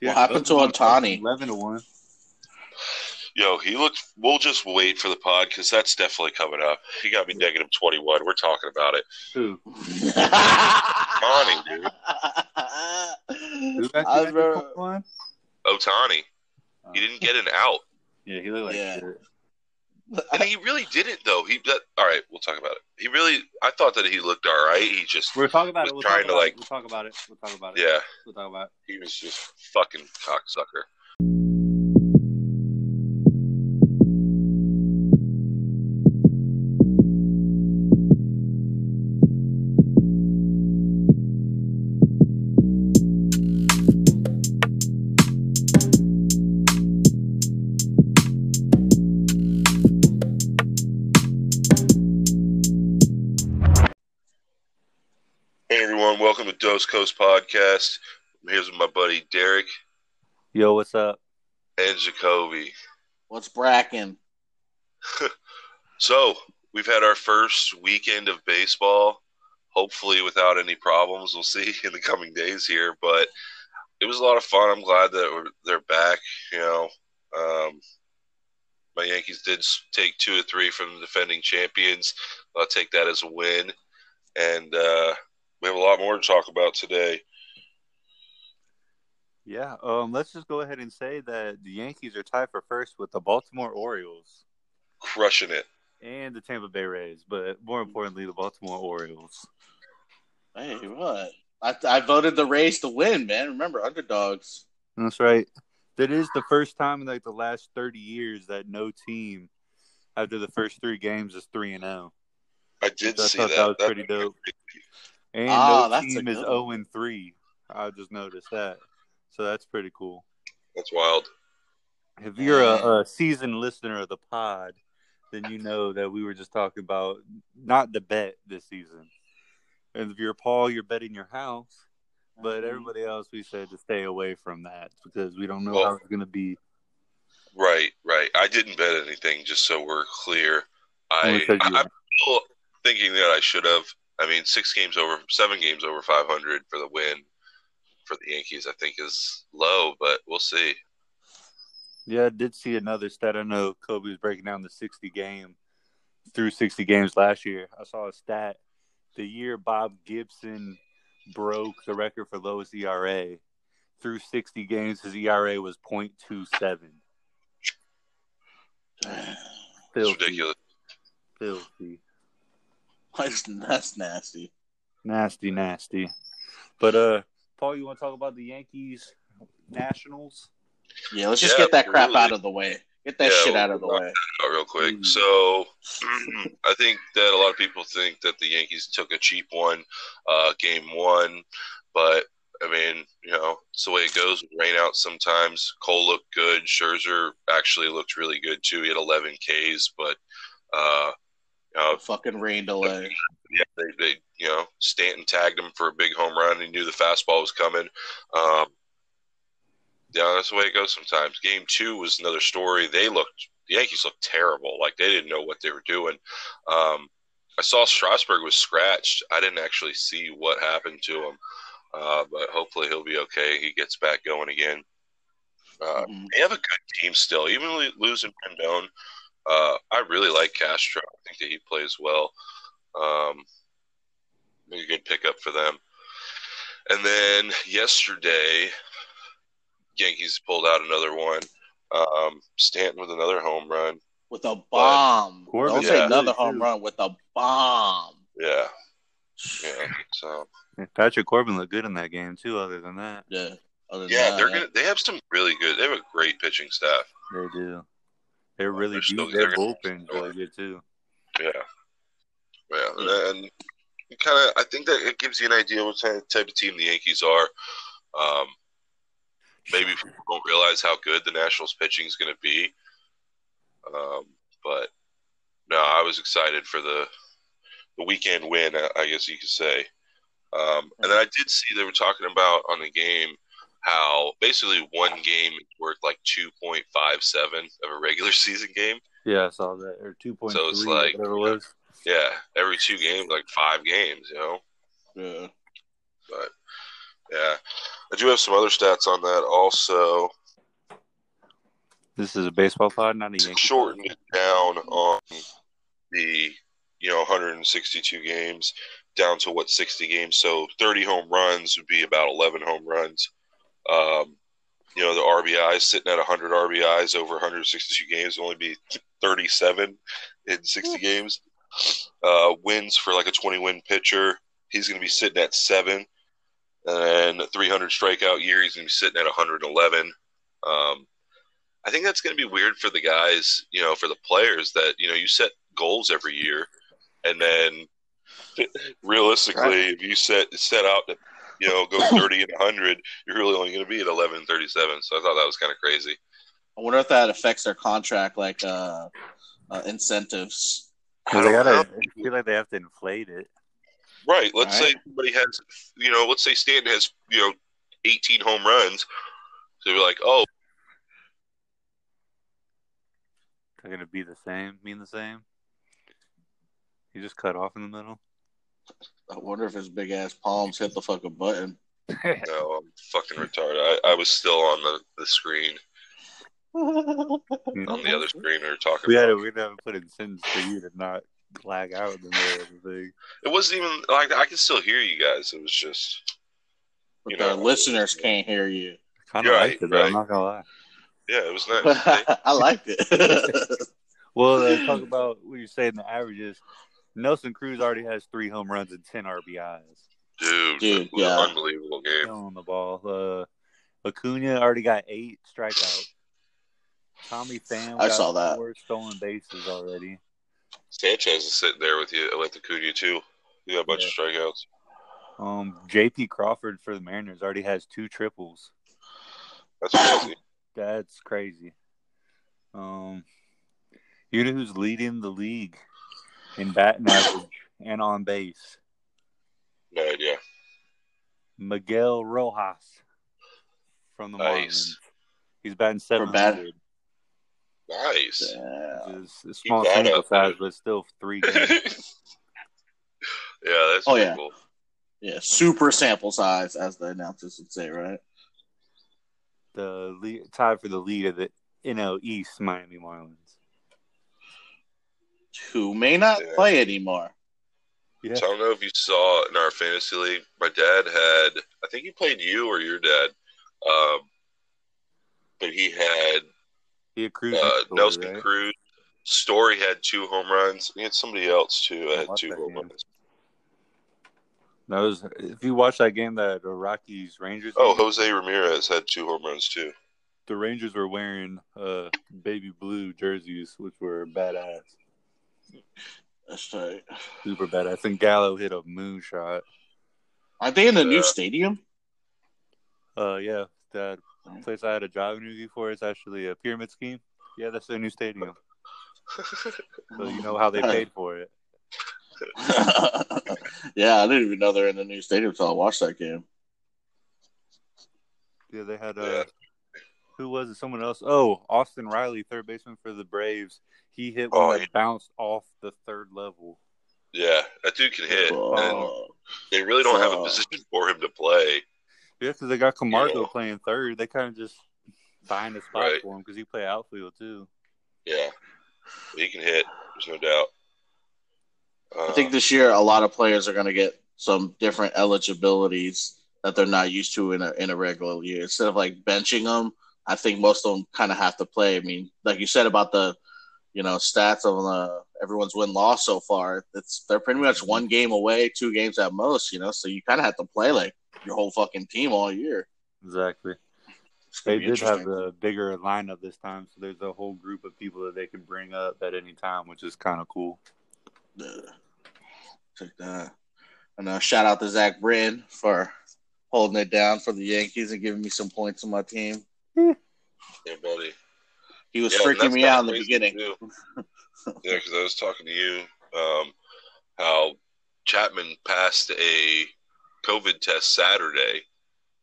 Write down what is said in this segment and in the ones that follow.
What happened to Ohtani? Eleven to one. Yo, he looked. We'll just wait for the pod because that's definitely coming up. He got me negative twenty one. We're talking about it. Who? Ohtani, dude. Who got you one? Ohtani. He didn't get an out. Yeah, he looked like Yeah. shit. And he really didn't though. He that, all right. We'll talk about it. He really. I thought that he looked all right. He just. We're talking about Was it. We'll trying to, about like- it. We'll talk about it. We'll talk about it. Yeah, We'll talk about it. he was just fucking cocksucker. Welcome to Dose Coast Podcast. I'm here with my buddy Derek Yo, what's up? and Jacoby. What's Bracken? So we've had our first weekend of baseball, hopefully without any problems. We'll see in the coming days here, but it was a lot of fun. I'm glad that they're back. You know, um, my Yankees did take two or three from the defending champions. I'll take that as a win, and uh, we have a lot more to talk about today. Yeah. Um. Let's just go ahead and say that the Yankees are tied for first with the Baltimore Orioles Crushing it. and the Tampa Bay Rays, but more importantly, the Baltimore Orioles. Hey, what? I, I voted the Rays to win, man. Remember, underdogs. That's right. That is the first time in like the last thirty years that no team after the first three games is three and zero, I did I see that. that was That- pretty dope. And Ah, no that's team is zero and three. I just noticed that, so that's pretty cool. That's wild. If you're a, a seasoned listener of the pod, then you know that we were just talking about not the bet this season. And if you're Paul, you're betting your house. But Mhm. everybody else, we said to stay away from that because we don't know Well- how it's going to be. Right, right. I didn't bet anything, just so we're clear. Only I, 'cause I'm still thinking that I should have. I mean, six games over, seven games over 500 for the win for the Yankees, I think is low, but we'll see. Yeah, I did see another stat. I know Kobe was breaking down the 60 game through 60 games last year. I saw a stat. The year Bob Gibson broke the record for lowest ERA, through 60 games, his ERA was 0.27. It's Filthy. ridiculous. Filthy. That's, that's nasty. Nasty, nasty. But, uh, Paul, you want to talk about the Yankees Nationals? Yeah, let's just Yeah, get that crap absolutely. out of the way. Get that Yeah, shit we'll- out of the way. Out real quick. Mm. So, I think that a lot of people think that the Yankees took a cheap one, uh, game one, but I mean, you know, it's the way it goes. with Rain out sometimes. Cole looked good. Scherzer actually looked really good too. He had 11 Ks, but uh, know, Fucking rain delay. yeah, they, they, you know, Stanton tagged him for a big home run. He knew the fastball was coming. Um, yeah, that's the way it goes sometimes. Game two was another story. They looked, the Yankees looked terrible. Like they didn't know what they were doing. Um, I saw Strasburg was scratched. I didn't actually see what happened to him, uh, but hopefully he'll be okay. He gets back going again. Uh, Mhm. they have a good team still, even losing Rendon. Uh, I really like Castro. I think that he plays well. Um, a good pickup for them. And then yesterday, Yankees pulled out another one. Um, Stanton with another home run. With a bomb. Corbin Don't say Yeah. another home run with a bomb. Yeah, yeah. So Patrick Corbin looked good in that game, too, other than that. Yeah. Other than yeah, that, they're gonna. They have some really good. They have a great pitching staff. They do. They're really deep. Their they're really good, too. Yeah, yeah, and, and kind of, I think that it gives you an idea what type of team the Yankees are. Um, maybe people don't realize how good the Nationals pitching is going to be. Um, but no, I was excited for the the weekend win. I- I guess you could say. Um, and then I did see they were talking about on the game how basically one game is worth like two point five seven of a regular season game. Yeah, I saw that. Or 2.3, So it's like- whatever it was. Yeah, every two games, like five games, you know. Yeah. But yeah, I do have some other stats on that also. This is a baseball pod, not a Yankee. Shortened it down on the you know 162 games down to what 60 games. So 30 home runs would be about 11 home runs. Um, you know the RBIs sitting at 100 RBIs over 162 games only be 37 in 60 games. Uh, wins for like a 20 win pitcher, he's going to be sitting at seven. And 300 strikeout year, he's going to be sitting at 111. Um, I think that's going to be weird for the guys, you know, for the players that you know you set goals every year, and then realistically, right. if you set set out to you know go 30 and 100, you're really only going to be at 11 and 37. So I thought that was kind of crazy. I wonder if that affects their contract, like uh, uh incentives. Because they gotta I feel like they have to inflate it. Right. Let's right. say somebody has, you know, let's say Stanton has, you know, 18 home runs. So you're like, oh, they're gonna be the same, mean the same. You just cut off in the middle. I wonder if his big ass palms hit the fucking button. no, I'm fucking retarded. I, I was still on the, the screen. on the other screen we were talking we had to, we had to put sentence for you to not lag out in the middle of the thing. It wasn't even like I could still hear you guys. It was just you but know, the listeners can't hear you. Kind of liked it, though, right. I'm not gonna lie. Yeah, it was nice. I liked it. well, let's talk about what you're saying. The averages. Nelson Cruz already has three home runs and ten RBIs. Dude, Dude yeah. unbelievable game. On the ball. Uh, Acuna already got eight strikeouts. Tommy Pham. I saw that. Four stolen bases already. Sanchez is sitting there with you with Acuna too. He got a bunch yeah. of strikeouts. Um, J.P. Crawford for the Mariners already has two triples. That's crazy. That's crazy. Um, you know who's leading the league in batting average and on base? No idea. Miguel Rojas from the nice. Marlins. He's batting seven hundred. Nice. Yeah. It's a small sample size, but still three games. yeah, that's oh, yeah. cool. Yeah, super sample size, as the announcers would say, right? The lead, tied for the lead of the NL East Miami Marlins. Who may not yeah. play anymore. Yeah. So I don't know if you saw in our fantasy league, my dad had, I think he played you or your dad, um, but he had he had Cruz uh, Nelson right? Cruz. Story had two home runs. He had somebody else too. I had two home game. runs. That was if you watch that game that the Rockies Rangers. Oh, game, Jose Ramirez had two home runs too. The Rangers were wearing uh, baby blue jerseys, which were badass. That's right. Super badass. I think Gallo hit a moonshot. Are they in the yeah. new stadium? Uh, yeah. That place I had a job interview for is actually a pyramid scheme. Yeah, that's their new stadium. so you know how they paid for it. yeah, I didn't even know they're in the new stadium until I watched that game. Yeah, they had uh, who was it? Someone else? Oh, Austin Riley, third baseman for the Braves. He hit one oh, that bounced off the third level. Yeah, that dude can hit, oh, and they really don't have a position for him to play. Yeah, because they got Camargo yeah. playing third. They kind of just find a spot right. for him because he play outfield too. Yeah, he can hit. There's no doubt. Uh, I think this year a lot of players are going to get some different eligibilities that they're not used to in a in a regular year. Instead of like benching them, I think most of them kind of have to play. I mean, like you said about the you know stats of uh, everyone's win loss so far. It's they're pretty much one game away, two games at most. You know, so you kind of have to play like your whole fucking team all year. Exactly. They did have a bigger lineup this time, so there's a whole group of people that they can bring up at any time, which is kind of cool. Yeah. Check that. And uh, shout out to Zach Britton for holding it down for the Yankees and giving me some points on my team. Yeah, buddy. He was yeah, freaking me out in the beginning. yeah, because I was talking to you um, how Chapman passed a COVID test Saturday,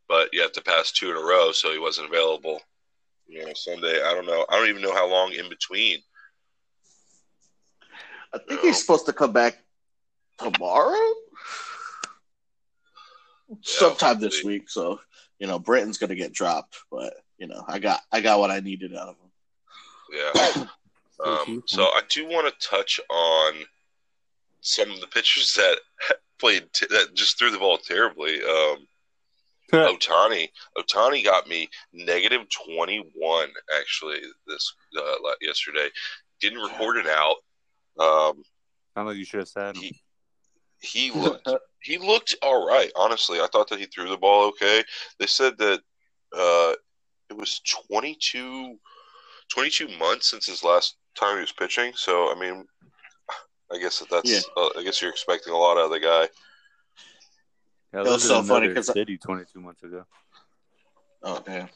but you have to pass two in a row, so he wasn't available. You know, Sunday. I don't know. I don't even know how long in between. I think he's supposed to come back tomorrow, yeah, sometime this week. So, you you know, Britton's going to get dropped, but you know, I got I got what I needed out of him. Yeah. Um, so I do want to touch on some of the pitchers that played t- that just threw the ball terribly. Um, Otani, Ohtani got me negative twenty one actually this uh, yesterday. Didn't record it out. Um, Sound like you should have said he, he looked he looked all right. Honestly, I thought that he threw the ball okay. They said that uh, it was 22, 22 months since his last time he was pitching. So I mean, I guess that that's yeah. uh, I guess you're expecting a lot out of the guy. Yeah, that was so funny because city 22 months ago. Oh damn.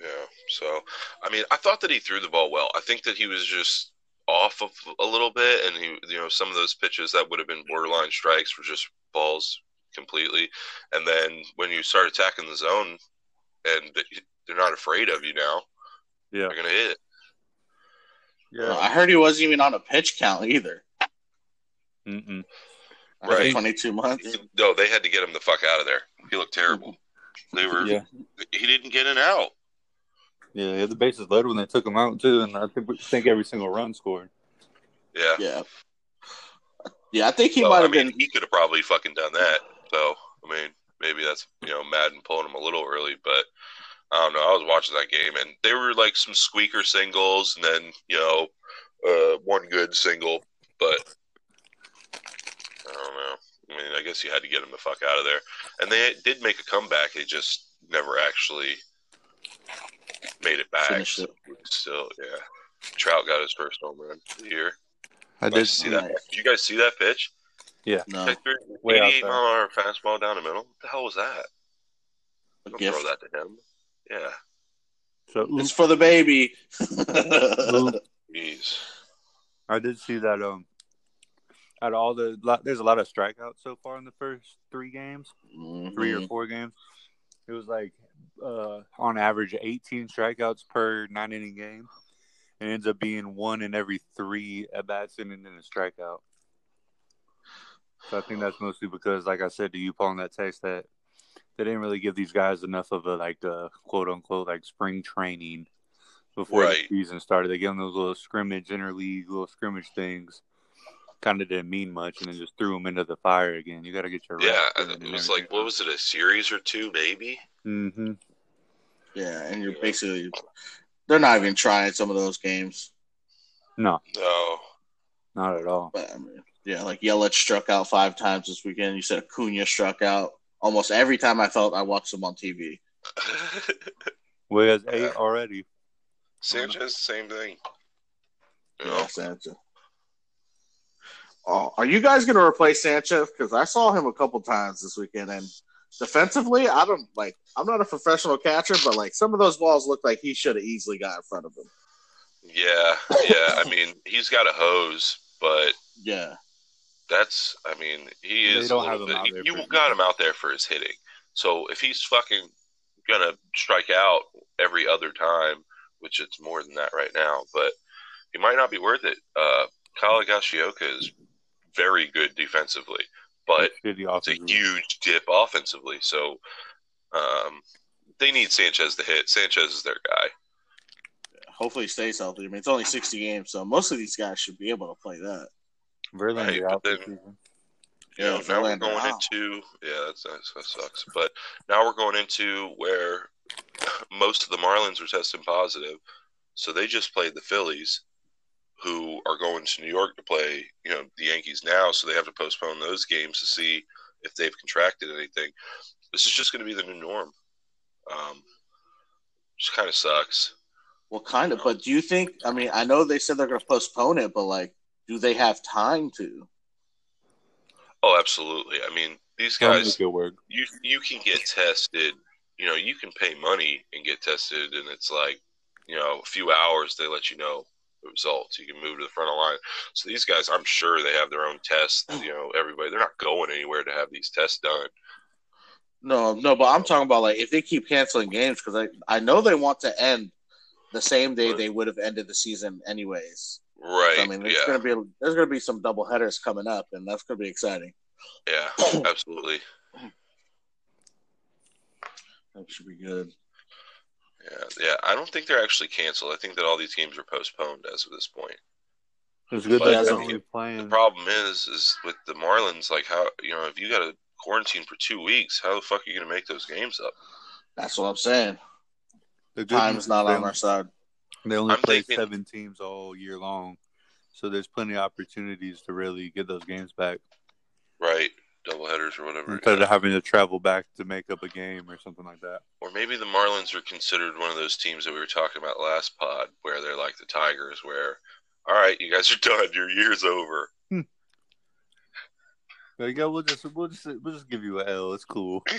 Yeah. So I mean, I thought that he threw the ball well. I think that he was just off of a little bit, and he, you know, some of those pitches that would have been borderline strikes were just balls completely. And then when you start attacking the zone, and they're not afraid of you now, yeah, they're gonna hit. Yeah, I heard he wasn't even on a pitch count either. Mm-mm. Right, twenty-two months. No, they had to get him the fuck out of there. He looked terrible. They were. Yeah. He didn't get an out. Yeah, he had the bases loaded when they took him out too, and I think think every single run scored. Yeah. Yeah. Yeah, I think he well, might have I mean, been. He could have probably fucking done that. So I mean, maybe that's you know Maddon pulling him a little early, but I don't know. I was watching that game, and they were like some squeaker singles, and then you know uh, one good single, but I don't know. I mean, I guess you had to get him the fuck out of there, and they did make a comeback. They just never actually made it back. It. So still, yeah. Trout got his first home run of the year. I did see that. Did you guys see that pitch? Yeah. No. 88 mile an hour fastball down the middle. What the hell was that? Don't throw that to him. Yeah. So it's for the baby. Jeez. I did see that. Um, out of all the, there's a lot of strikeouts so far in the first three games, mm-hmm. three or four games. It was like uh, on average 18 strikeouts per nine inning game. It ends up being one in every three at bats and then a strikeout. So I think that's mostly because, like I said to you, Paul, in that text, that they didn't really give these guys enough of a like a quote unquote like spring training before right. the season started. They gave them those little scrimmage interleague little scrimmage things. Kind of didn't mean much, and then just threw them into the fire again. You got to get your yeah. It was like what was it, a series or two, maybe? Mm-hmm. Yeah, and you're basically they're not even trying some of those games. No, no, not at all. But I mean, yeah, like Yelich struck out five times this weekend. You said Acuna struck out almost every time I felt I watched him on TV. well, he has eight already. Sanchez, same thing. You know? Yeah, Sanchez. Oh, are you guys going to replace Sanchez? Because I saw him a couple times this weekend, and defensively, I don't like. I'm not a professional catcher, but like some of those balls look like he should have easily got in front of him. Yeah, yeah. I mean, he's got a hose, but yeah, that's. I mean, he is. a little bit, you got him out there for his hitting. So if he's fucking gonna strike out every other time, which it's more than that right now, but he might not be worth it. Uh, Kyle Higashioka is very good defensively but it's a huge dip offensively. So um, they need Sanchez to hit. Sanchez is their guy. Hopefully, he stays healthy. I mean, it's only sixty games, so most of these guys should be able to play that. Verlander right, out then, Yeah, now we're going out. into yeah, that's, that's, that sucks. But now we're going into where most of the Marlins are testing positive, so they just played the Phillies who are going to New York to play, you know, the Yankees now, so they have to postpone those games to see if they've contracted anything. This is just going to be the new norm. Um, which kind of sucks. Well, kind of, but do you think? I mean, I know they said they're going to postpone it, but like, do they have time to? Oh, absolutely. I mean, these guys, you you can get tested. You know, you can pay money and get tested, and it's like, you know, a few hours they let you know the results. You can move to the front of the line. So these guys, I'm sure they have their own tests. You know, everybody they're not going anywhere to have these tests done. No, no, but I'm talking about like if they keep canceling games because I I know they want to end the same day they would have ended the season anyways. Right. So, I mean, there's yeah. gonna be there's gonna be some double headers coming up, and that's gonna be exciting. Yeah, absolutely. That should be good. Yeah, yeah. I don't think they're actually canceled. I think that all these games are postponed as of this point. It's good But that I they're mean, only The problem is, is with the Marlins, like how you know, if you got to quarantine for two weeks, how the fuck are you gonna make those games up? That's what I'm saying. The good Time's not on our side. They only I'm play thinking- seven teams all year long, so there's plenty of opportunities to really get those games back Right, double headers or whatever. instead of having to travel back to make up a game or something like that. Or maybe the Marlins are considered one of those teams that we were talking about last pod, where they're like the Tigers, where, all right, you guys are done, your year's over. Hmm. There you go. We'll just we'll just we'll just give you a L. It's cool. you,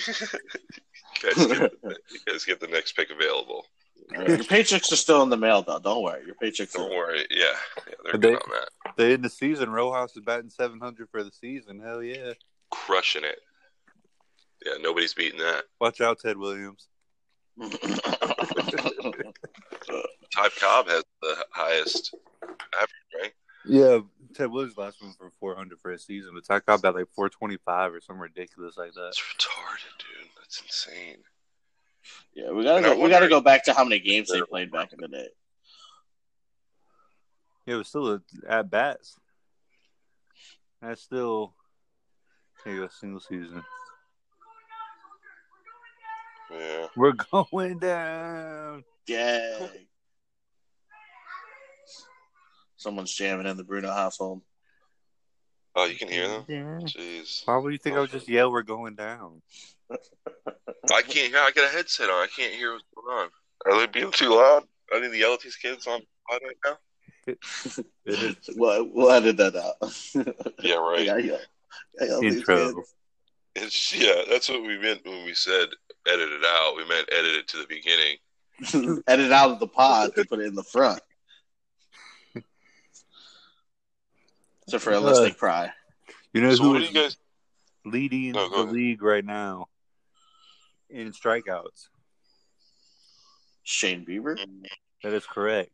guys get, you guys get the next pick available. Your paychecks are still in the mail, though. Don't worry. Your paychecks Don't are. worry, yeah, yeah they're But good they- on that, They in the season. Rojas is batting 700 for the season. Hell yeah! crushing it. Yeah, nobody's beating that. Watch out, Ted Williams. Ty Cobb has the highest average, right? Yeah, Ted Williams last one for 400 for a season, but Ty Cobb got like 425 or something ridiculous like that. It's retarded, dude. That's insane. Yeah, we gotta And I go, we gotta go back to how many games they played back in the day. Yeah, it was still a, at bats. That's still there you go, single season. Yeah. We're going down. Yeah. Someone's jamming in the Bruno household. Oh, you can hear them? Yeah. Jeez. Why would you think I would just yell, "We're going down"? I can't hear. I got a headset on. I can't hear what's going on. Are they being too loud? I need to yell at these kids on pod right now. It is We'll, we'll edit that out. Yeah, right. Yeah, yeah. Yeah, these intro. It's yeah. That's what we meant when we said edit it out. We meant edit it to the beginning. edit out of the pod to put it in the front. So for a uh, listening cry. You know So who what you guys? leading No, the ahead. league right now in strikeouts? Shane Bieber. That is correct.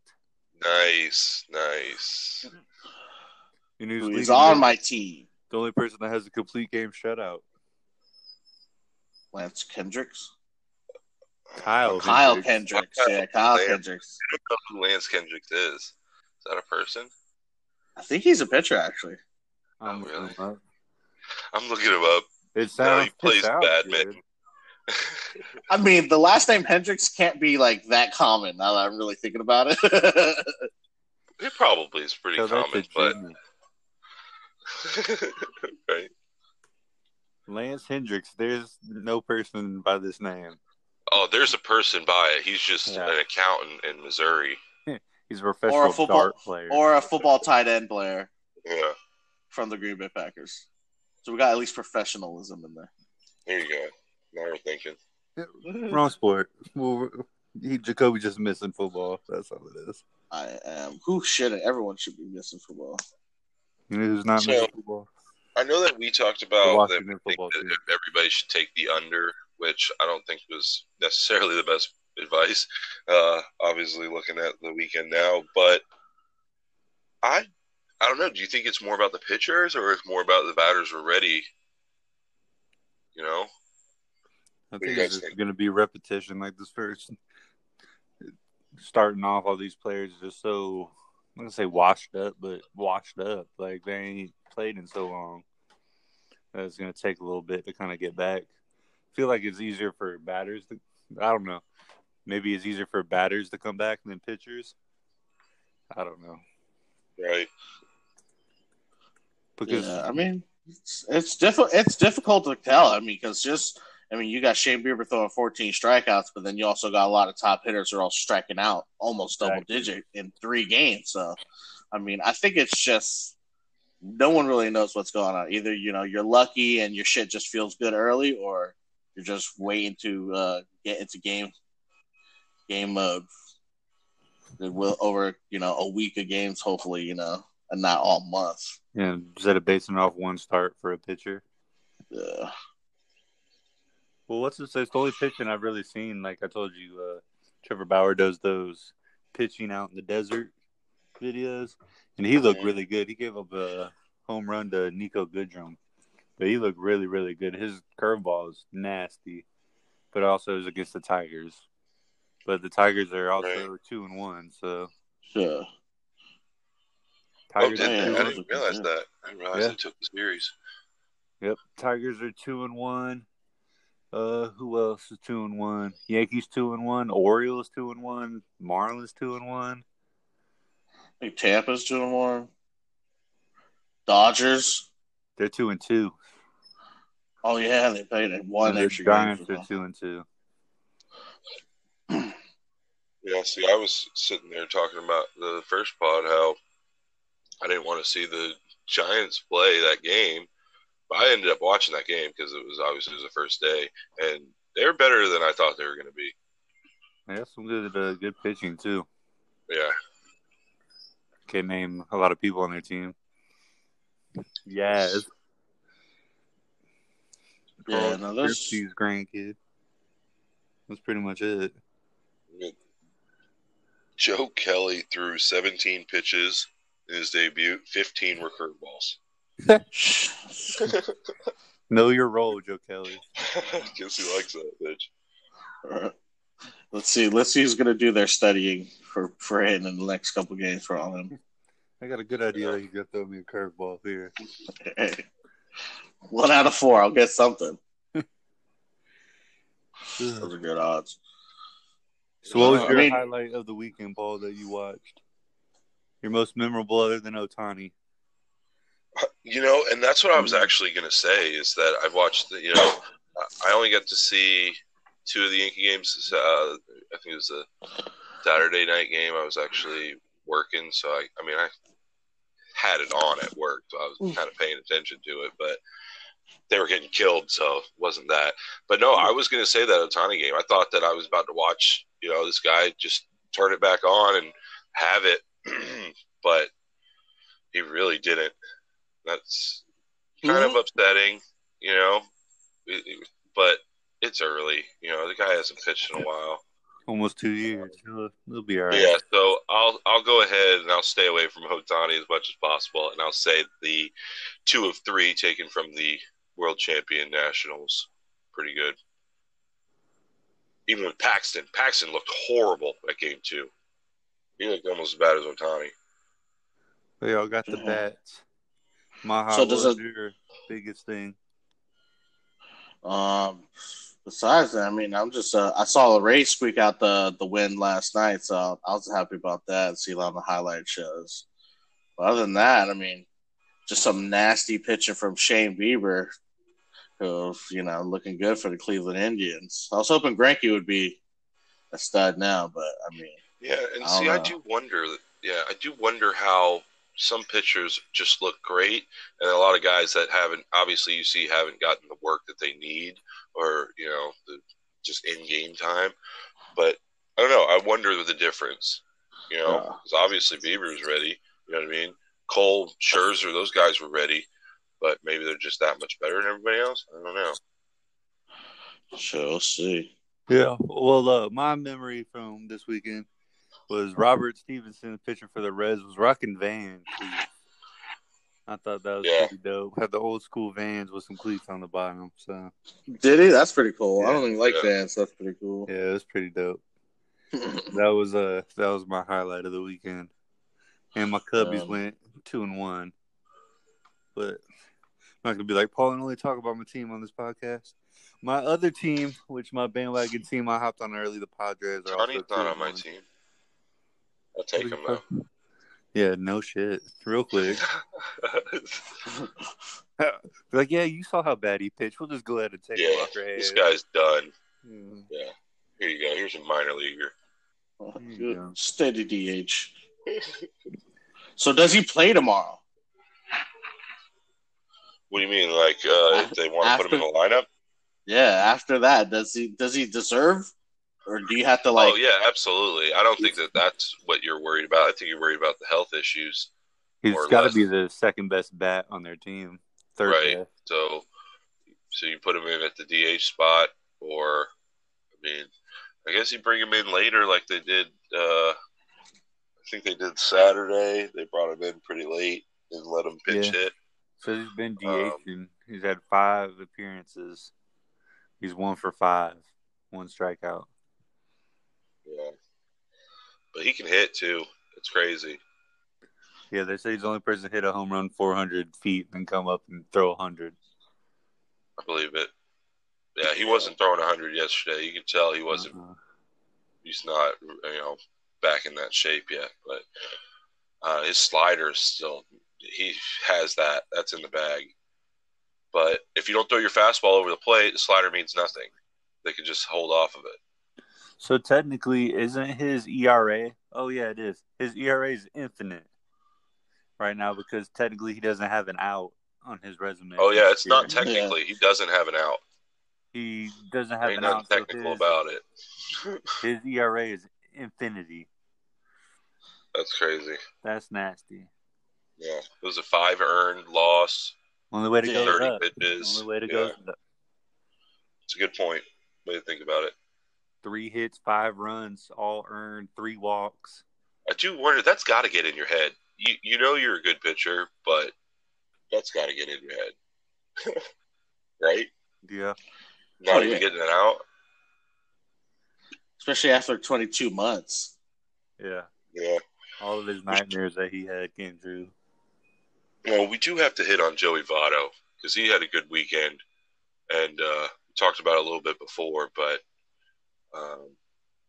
Nice, nice. You know who's Who leading is on the- my team. the only person that has a complete game shutout? Lance Kendricks. Kyle. Kyle Hendricks. Kendricks. Yeah, Kyle Lance. Kendricks. I don't know who Lance Kendricks is. Is that a person? I think he's a pitcher, actually. I'm Oh, really? looking him up. I'm looking him up. It No, sounds he plays it sounds badminton. Good. I mean, the last name Hendricks can't be like that common. Now that I'm really thinking about it. it probably is pretty So that's common, but right. Lance Hendricks. There's no person by this name. Oh, there's a person by it. He's just Yeah. an accountant in Missouri. He's a professional football- dart player. or a football tight end player Yeah. from the Green Bay Packers. So we got at least professionalism in there. There you go. Now we're thinking. Wrong sport. Well, he, Jacoby just missing football. That's all it is. I am. Who shouldn't? Everyone should be missing football. You know who's not So- missing football? I know that we talked The about that Washington we think football that everybody should take the under, which I don't think was necessarily the best advice. Uh, obviously, looking at the weekend now, but I, I don't know. Do you think it's more about the pitchers or it's more about the batters were ready? You know, I think it's think? going to be repetition. Like this first, starting off, all these players are just so I'm gonna say washed up, but washed up. Like they ain't played in so long. That it's going to take a little bit to kind of get back. I feel like it's easier for batters. To, I don't know. Maybe it's easier for batters to come back than pitchers. I don't know right? because yeah, I mean, it's it's difficult. It's difficult to tell. I mean, because just I mean, you got Shane Bieber throwing 14 strikeouts, but then you also got a lot of top hitters who are all striking out almost double Exactly. digit in three games. So, I mean, I think it's just no one really knows what's going on. Either you know you're lucky and your shit just feels good early, or you're just waiting to uh, get into game game mode. Will over you know a week of games, hopefully you know, and not all month. yeah, instead of basing off one start for a pitcher. Uh, Well, what's say? It's the only pitching I've really seen. Like I told you, uh, Trevor Bauer does those pitching out in the desert videos, and he looked really good. He gave up a home run to Niko Goodrum, but he looked really, really good. His curveball is nasty. but also is against the Tigers. But the Tigers are also Right. two and one, so Yeah. Oh, Tigers. did yeah, I didn't realize that. I didn't realize Yeah. they took the series. Yep, Tigers are two and one. Uh, who else is two and one? Yankees two and one. Orioles two and one. Marlins two and one. I think Tampa's two and one. Dodgers. They're two and two. Oh yeah, they played one And the extra game. Giants are two and two. Yeah, see, I was sitting there talking about the first pod how I didn't want to see the Giants play that game, but I ended up watching that game because it was obviously it was the first day, and they're better than I thought they were going to be. They have some good, uh, good pitching too. Yeah, Can name a lot of people on their team. Yes. Yeah, no, there's Griffey's grandkid. That's pretty much it. Joe Kelly threw 17 pitches in his debut. 15 were curveballs. Know your role, Joe Kelly. Guess he likes that bitch. Let's see. Let's see who's gonna do their studying for for him in the next couple games for all him. I got a good idea that you could throw me a curveball here. Hey, one out of four, I'll get something. So, Those are good odds. So, what was uh, I your mean- highlight of the weekend, Paul, that you watched? Your most memorable other than Ohtani? You know, and that's what I was mm-hmm. actually going to say is that I've watched, the, you know, I only got to see two of the Yankee games. Uh, I think it was a Saturday night game. I was actually working, so I, I mean, I had it on at work, so I was mm. kind of paying attention to it, but they were getting killed, so it wasn't that. But no, I mm. was going to say that Ohtani game. I thought that I was about to watch, you know, this guy just turn it back on and have it, but he really didn't. That's kind of upsetting, you know. It- it- but it's early, you know. The guy hasn't pitched in a while. Almost two years. He'll, he'll be all right. Yeah, so I'll I'll go ahead and I'll stay away from Hotani as much as possible, and I'll say the two of three taken from the world champion nationals, pretty good. Even with Paxton, Paxton looked horrible at game two. He looked almost as bad as Ohtani. They all got the Mhm. bats. Maha, So what does was it- your biggest thing? Um, besides that, I mean, I'm just uh, I saw the Rays squeak out the the win last night, so I was happy about that. See a lot of the highlight shows. But other than that, I mean, just some nasty pitching from Shane Bieber, who you know looking good for the Cleveland Indians. I was hoping Greinke would be a stud now, but I mean, Yeah, and I see, don't I do wonder. Yeah, I do wonder how some pitchers just look great, and a lot of guys that haven't, obviously, you see, haven't gotten the work that they need, or you know, the, just in game time. But I don't know. I wonder the difference. You know, Yeah. because obviously Bieber's ready. You know what I mean? Cole, Scherzer, those guys were ready, but maybe they're just that much better than everybody else. I don't know. sure, we'll see. Yeah. Well, uh, my memory from this weekend was Robert Stephenson, pitcher for the Reds, was rocking Vans. I thought that was Yeah. pretty dope. Had the old school Vans with some cleats on the bottom. So Did he? That's pretty cool. I don't even like Yeah. fans. That's pretty cool. yeah, it was pretty dope. That was uh that was my highlight of the weekend. And my Cubbies Um, went two and one. But I'm not gonna be like Paul and only talk about my team on this podcast. My other team, which my bandwagon team I hopped on early, the Padres are also Johnny's two not on my team. I'll take him though. Yeah, no shit. Real quick. like, yeah, you saw how bad he pitched. We'll just go ahead and take him yeah, off your head. this guy's done. Yeah. Here you go. Here's a minor leaguer. you go. Steady DH. So does he play tomorrow? What do you mean? Like uh, if they want to put him in the lineup? Yeah. After that, does he does he deserve, or do you have to like? oh yeah, absolutely. I don't think that that's what you're worried about. I think you're worried about the health issues. He's got to be the second best bat on their team. Third Right. best. So, so you put him in at the DH spot, or I mean, I guess you bring him in later, like they did. Uh, I think they did Saturday. They brought him in pretty late and let him pitch Yeah. hit. So he's been Um, DHing. he's had five appearances. He's one for five one strikeout. Yeah, but he can hit too. It's crazy. Yeah, they say he's the only person to hit a home run 400 feet and come up and throw 100. I believe it. Yeah, he wasn't throwing 100 yesterday. You could tell he wasn't. Uh-huh. He's not, you know, back in that shape yet. But uh, his slider is still. He has that. That's in the bag. But if you don't throw your fastball over the plate, the slider means nothing. They can just hold off of it. So technically, isn't his ERA? Oh yeah, it is. His ERA is infinite right now because technically he doesn't have an out on his resume. Oh yeah, it's not Yeah. technically. He doesn't have an out. He doesn't have Ain't an nothing out. so technical his, about it. his ERA is infinity. That's crazy. That's nasty. Yeah, it was a five earned loss, Only way to Yeah, go is thirty pitches. Only way to Yeah, go. It's a good point. Way to think about it. Three hits, five runs, all earned, three walks. I do wonder. That's got to get in your head. You you know you're a good pitcher, but that's got to get in your head, right? Yeah. Not Oh, even yeah. getting it out. especially after 22 months. Yeah. Yeah. All of his nightmares that he had came true. Well, we do have to hit on Joey Votto because he had a good weekend, and uh, talked about it a little bit before. But um,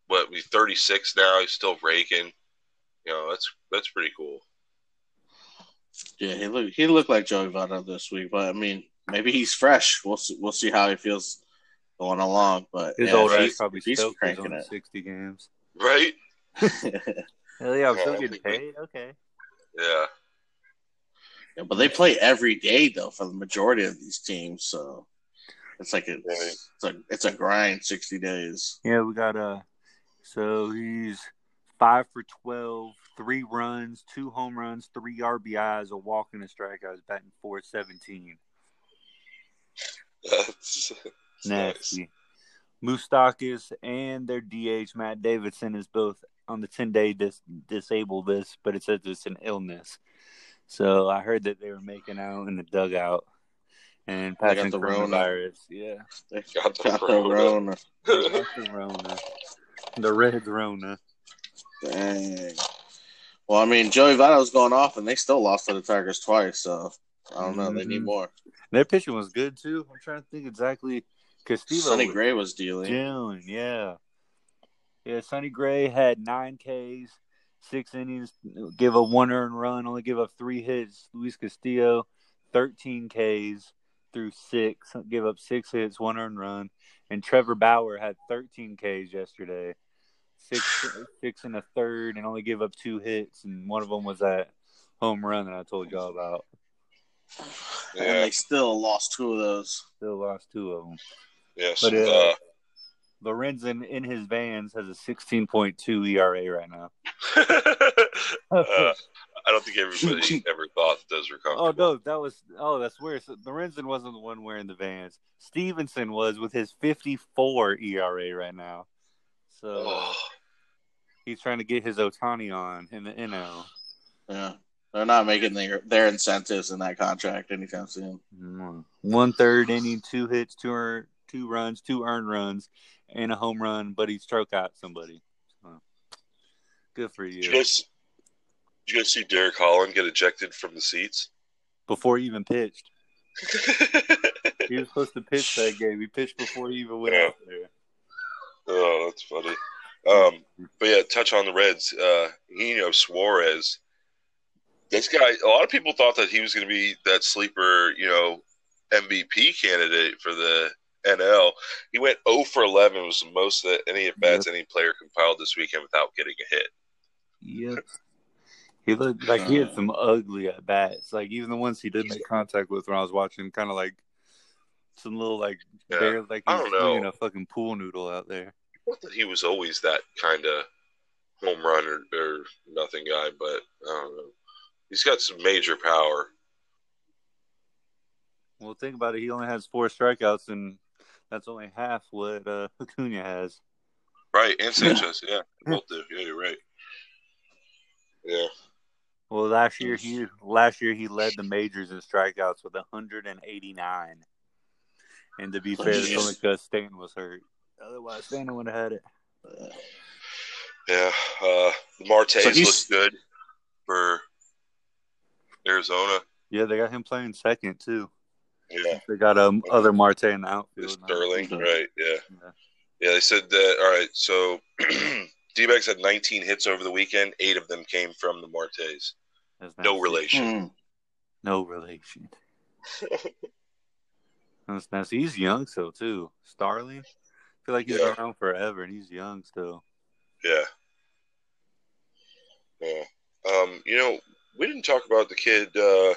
what we 36 now, he's still raking. You know, that's that's pretty cool. Yeah, he looked he looked like Joey Votto this week, but I mean, maybe he's fresh. We'll see, we'll see how he feels going along. But His yeah, old if ass he's, probably if he's stoked he's cranking on it. 60 games. Right? Hell yeah, I'm still getting paid. Okay. Yeah. Yeah, but they play every day though for the majority of these teams, so it's like a, Right. it's a it's a grind. Sixty days. Yeah, we got uh so he's five for 12, three runs, two home runs, three RBIs, a walk and a strikeout. He's batting 417. That's, that's nice. Nasty. Moustakas and their DH Matt Davidson is both on the 10 day dis- disabled list, but it says it's an illness. So I heard that they were making out in the dugout and They got passing the Rona. coronavirus. Yeah. They Got the got the Rona. Rona. Got the Rona. The Red Rona. Dang. Well, I mean, Joey Votto's going off, and they still lost to the Tigers twice. So I don't know. They need Mhm. more. Their pitching was good too. I'm trying to think exactly. Castillo Sonny was Gray was dealing. June, yeah, yeah. Sonny Gray had nine Ks, six innings, give a one earned run, only give up three hits. Luis Castillo, thirteen Ks through six, give up six hits, one earned run, and Trevor Bauer had thirteen Ks yesterday, six six and a third, and only give up two hits, and one of them was that home run that I told y'all about. And they still lost two of those. Still lost two of them. Yes. But, uh, uh, Lorenzen in his vans has a 16.2 ERA right now. uh, I don't think everybody ever thought that those were oh no, that was oh that's weird. So Lorenzen wasn't the one wearing the vans. Stephenson was with his 54 ERA right now. So Oh, he's trying to get his Ohtani on in the NL. Yeah, they're not making their their incentives in that contract anytime soon. Mm. One third inning, two hits, two earn, two runs, two earned runs, and a home run. But he struck out somebody. So, good for you you. You guys see Derek Holland get ejected from the seats? Before he even pitched. He was supposed to pitch that game. He pitched before he even went Yeah. out there. oh, that's funny. Um, but yeah, touch on the Reds. Uh, Nino Suarez. This guy, a lot of people thought that he was going to be that sleeper, you know, MVP candidate for the NL. He went 0 for 11. Was the most that any at bats any player compiled this weekend without getting a hit. Yep. He looked like he had some ugly at bats. Like even the ones he did make contact with when I was watching, kind of like some little like Yeah. bear, like he I was don't know. a fucking pool noodle out there. Not that he was always that kind of home run or, or nothing guy, but I don't know. He's got some major power. Well, think about it. He only has four strikeouts, and that's only half what uh, Acuna has. Right, and Sanchez, yeah, both do. Yeah, you're right. Yeah, Well, last year he last year he led the majors in strikeouts with 189. And to be fair, Jeez. only because Stanton was hurt. Otherwise, Santa would have had it. Yeah, uh, Martes So good for Arizona. Yeah, they got him playing second too. Yeah, They got um other Marte in the outfield. Starling, Okay. right? Yeah. Yeah. yeah. They said that. All right, so D-backs had 19 hits over the weekend. Eight of them came from the Martes. That's No relation. Hmm. No relation. That's nasty. He's young still too. Starling. I feel like he's Yeah. around forever, and he's young still. Yeah. Yeah. Um, you know, we didn't talk about the kid uh,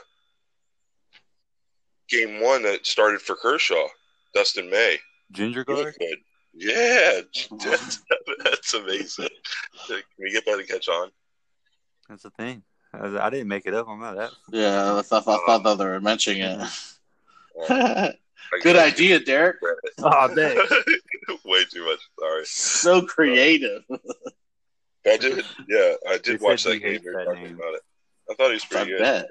game one that started for Kershaw, Dustin May. Ginger He guard. good. Yeah, that's, that's amazing. Can we get that to catch on? That's the thing. I, I didn't make it up. I'm not that. Yeah, I thought, I thought that they were mentioning it. Good idea, Derek. Oh, dang. Way too much. Sorry. So creative. I did. Yeah, I did watch that game. hates We that talking name. about it. I thought he was I pretty good. bet.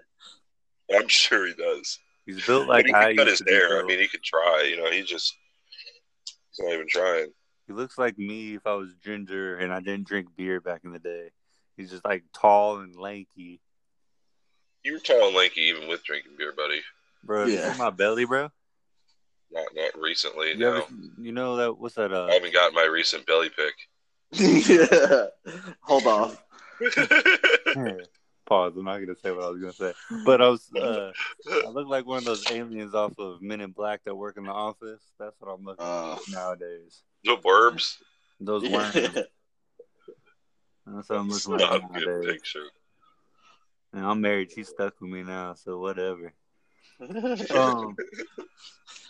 I'm sure he does. He's built Like like he I cut used his to be hair. I mean, he could try. You know, he just he's not even trying. He looks like me if I was ginger and I didn't drink beer back in the day. He's just like tall and lanky, You were tall and lanky even with drinking beer, buddy. bro. You Yeah. see my belly, bro. Not not recently. You, no, ever, you know that? What's that? I Uh, haven't got my recent belly pick. yeah. Hold off. pause. I'm not gonna say what I was gonna say, but I was. Uh, I look like one of those aliens off of Men in Black that work in the office. That's what I'm looking Uh, like nowadays. the worms. Those worms. That's what I'm It's looking like not a good picture. And I'm married. She's stuck with me now, so whatever. Um,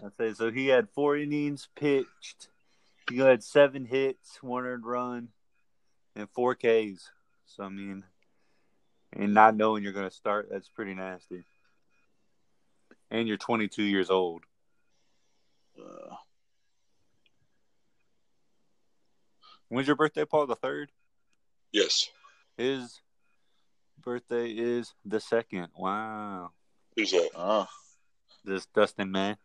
I say so. He had four innings pitched. He had seven hits, one earned run, and four Ks. So I mean, and not knowing you're going to start, that's pretty nasty. And you're 22 years old. Uh, When's your birthday, Paul? The third. Yes. His birthday is the second. Wow. Who's that? oh. This Dustin man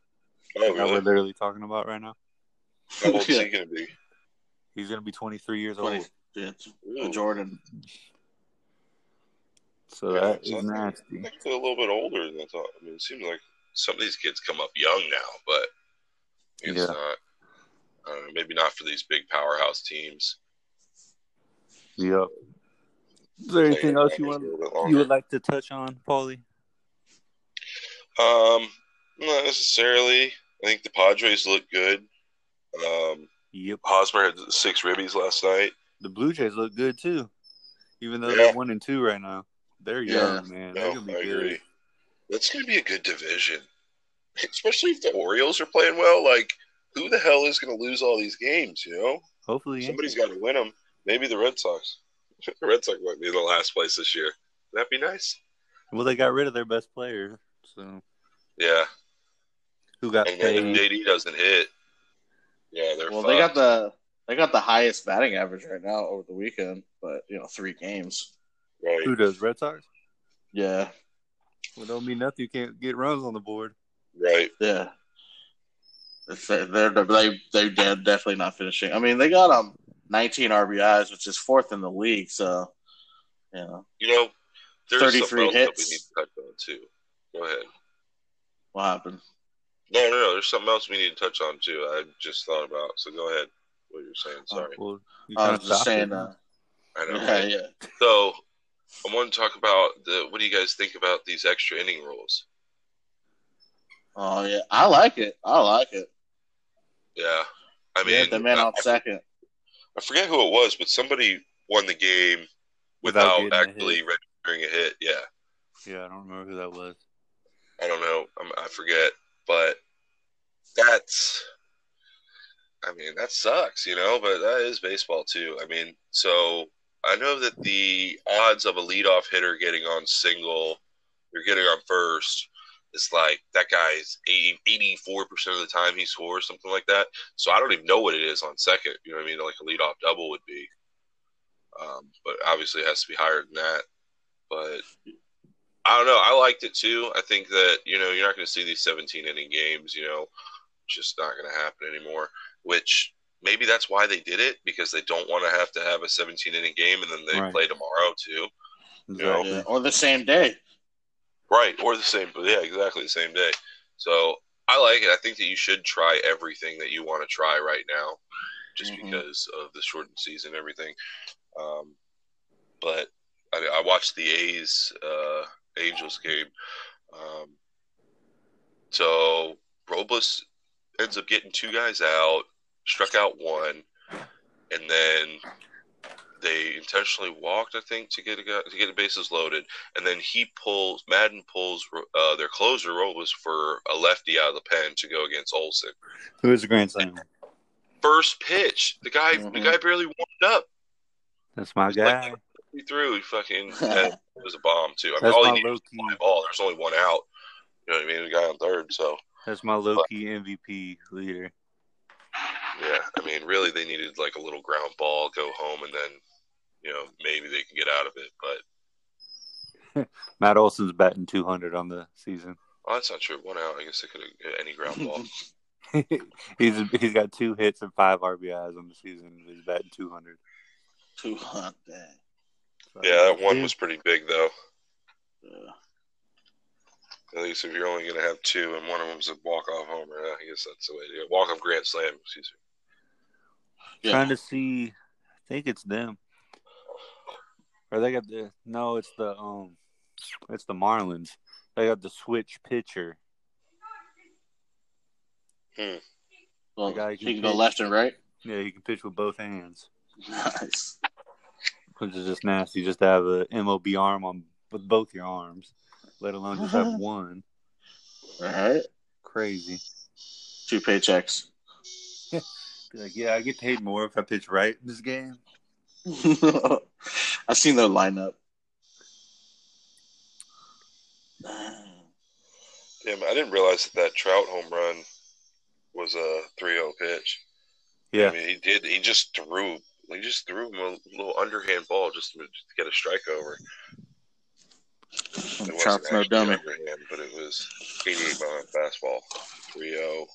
Oh, that we're literally talking about right now. How old is he going to be? He's going to be 23 years 20. old. Yeah, it's Ooh. Jordan. So Yeah, that so I nasty. think they're a little bit older than I thought. I mean, it seems like some of these kids come up young now, but it's Yeah. not. I maybe not for these big powerhouse teams. Yep. Is there anything else you want a little bit you would like to touch on, Paulie? Um, not necessarily. I think the Padres look good. Um, Yep. Hosmer had six ribbies last night. The Blue Jays look good too, even though Yeah. they're one and two right now. They're Yeah. young, man. No, They're gonna be I good. agree. That's going to be a good division, especially if the Orioles are playing well. Like, who the hell is going to lose all these games? You know, Hopefully, somebody's got to win them. Maybe the Red Sox. the Red Sox might be in the last place this year. That'd be nice. well, they got rid of their best player, so Yeah, who got and then if paid? JD doesn't hit, yeah, they're Well, they got the they got the highest batting average right now over the weekend, but you know, three games. right. Who does? Red Sox? Yeah, Well, don't mean nothing. You can't get runs on the board. Right. yeah. It's, they're they they they're definitely not finishing. I mean, they got um 19 RBIs, which is fourth in the league. So, you know, You know, there's 33 something else hits. that we need to touch on too. Go ahead. what happened? No, no, no. There's something else we need to touch on too. I just thought about. So go ahead. What you're saying? Sorry. Well, you I kinda was just saying. it. Uh, I know. yeah, right? yeah. So I want to talk about the. What do you guys think about these extra inning rules? Oh yeah, I like it. I like it. Yeah. I yeah, mean, the man I, on second. I forget who it was, but somebody won the game Without without, actually registering a hit. Yeah. Yeah, I don't remember who that was. I don't know. I'm, I forget, but that's. I mean, that sucks, you know. But that is baseball too. I mean, so I know that the odds of a leadoff hitter getting on single, you're getting on first, is like that guy's 84 percent of the time he scores something like that. So I don't even know what it is on second. You know what I mean? Like a leadoff double would be. Um, but obviously, it has to be higher than that. But I don't know. I liked it too. I think that you know you're not going to see these 17 inning games. You know, it's just not going to happen anymore. Which maybe that's why they did it because they don't want to have to have a 17 inning game and then they Right. play tomorrow too. Exactly. Yeah, or the same day. Right, or the same, but yeah, exactly the same day. So I like it. I think that you should try everything that you want to try right now, just Mhm. because of the shortened season and everything. Um, but I, I watched the A's uh, Angels game. Um, so Robles ends up getting two guys out, struck out one, and then they intentionally walked, I think, to get a to get the bases loaded, and then he pulls Maddon pulls uh, their closer was for a lefty out of the pen to go against Olson. Who is the grand slam? First pitch, the guy the Mhm. guy barely warmed up. That's my It's like- guy. He threw, he fucking and it was a bomb too. I mean, That's all he my needed low was key. one ball. There's only one out. You know what I mean? The guy on third. So That's my low key MVP leader. yeah, I mean, really, they needed like a little ground ball, go home, and then you know maybe they can get out of it. But Matt Olson's batting 200 on the season. oh, that's not true. One out. I guess they could have any ground ball. he's he's got two hits and five RBIs on the season. He's batting 200. Two hundred. So, yeah, that one was pretty big though. Yeah. At least if you're only going to have two, and one of them's a walk off homer, I guess that's the way to go. Walk off grand slam. Excuse me. Yeah. trying to see. I think it's them. Or they got the no, it's the um, it's the Marlins. They got the switch pitcher. Well, The guy he can go left and right. Yeah, he can pitch with both hands, Nice. which is just nasty. Just to have a MOB arm on with both your arms, let alone just have one. All right. Crazy. Two paychecks. Be like, yeah, I get paid more if I pitch right in this game. I've seen their lineup. Yeah, man, I didn't realize that that Trout home run was a 3-0 pitch. Yeah, I mean, he did. He just threw. He just threw him a little underhand ball just to, just to get a strike over. It wasn't Trout's no actually dummy. underhand, but it was 88 mile an hour fastball. 3-0.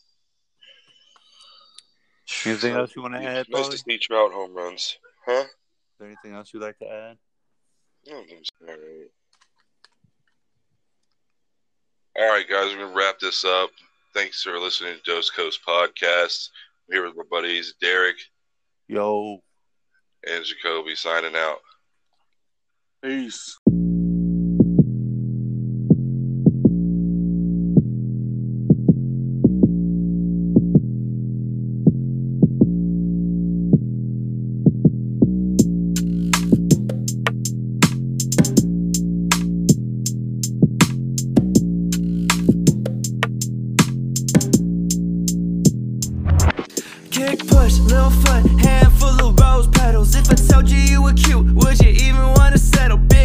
Anything else you want to add, Nice Paulie? to Is see Trout home runs, huh? Is there anything else you'd like to add? Oh, All right. All right, guys, we're gonna wrap this up. Thanks for listening to Dose Coast Podcast. I'm here with my buddies Derek Yo. and Jacoby signing out. Peace. Push, little foot, handful of rose petals If I told you you were cute, would you even wanna settle?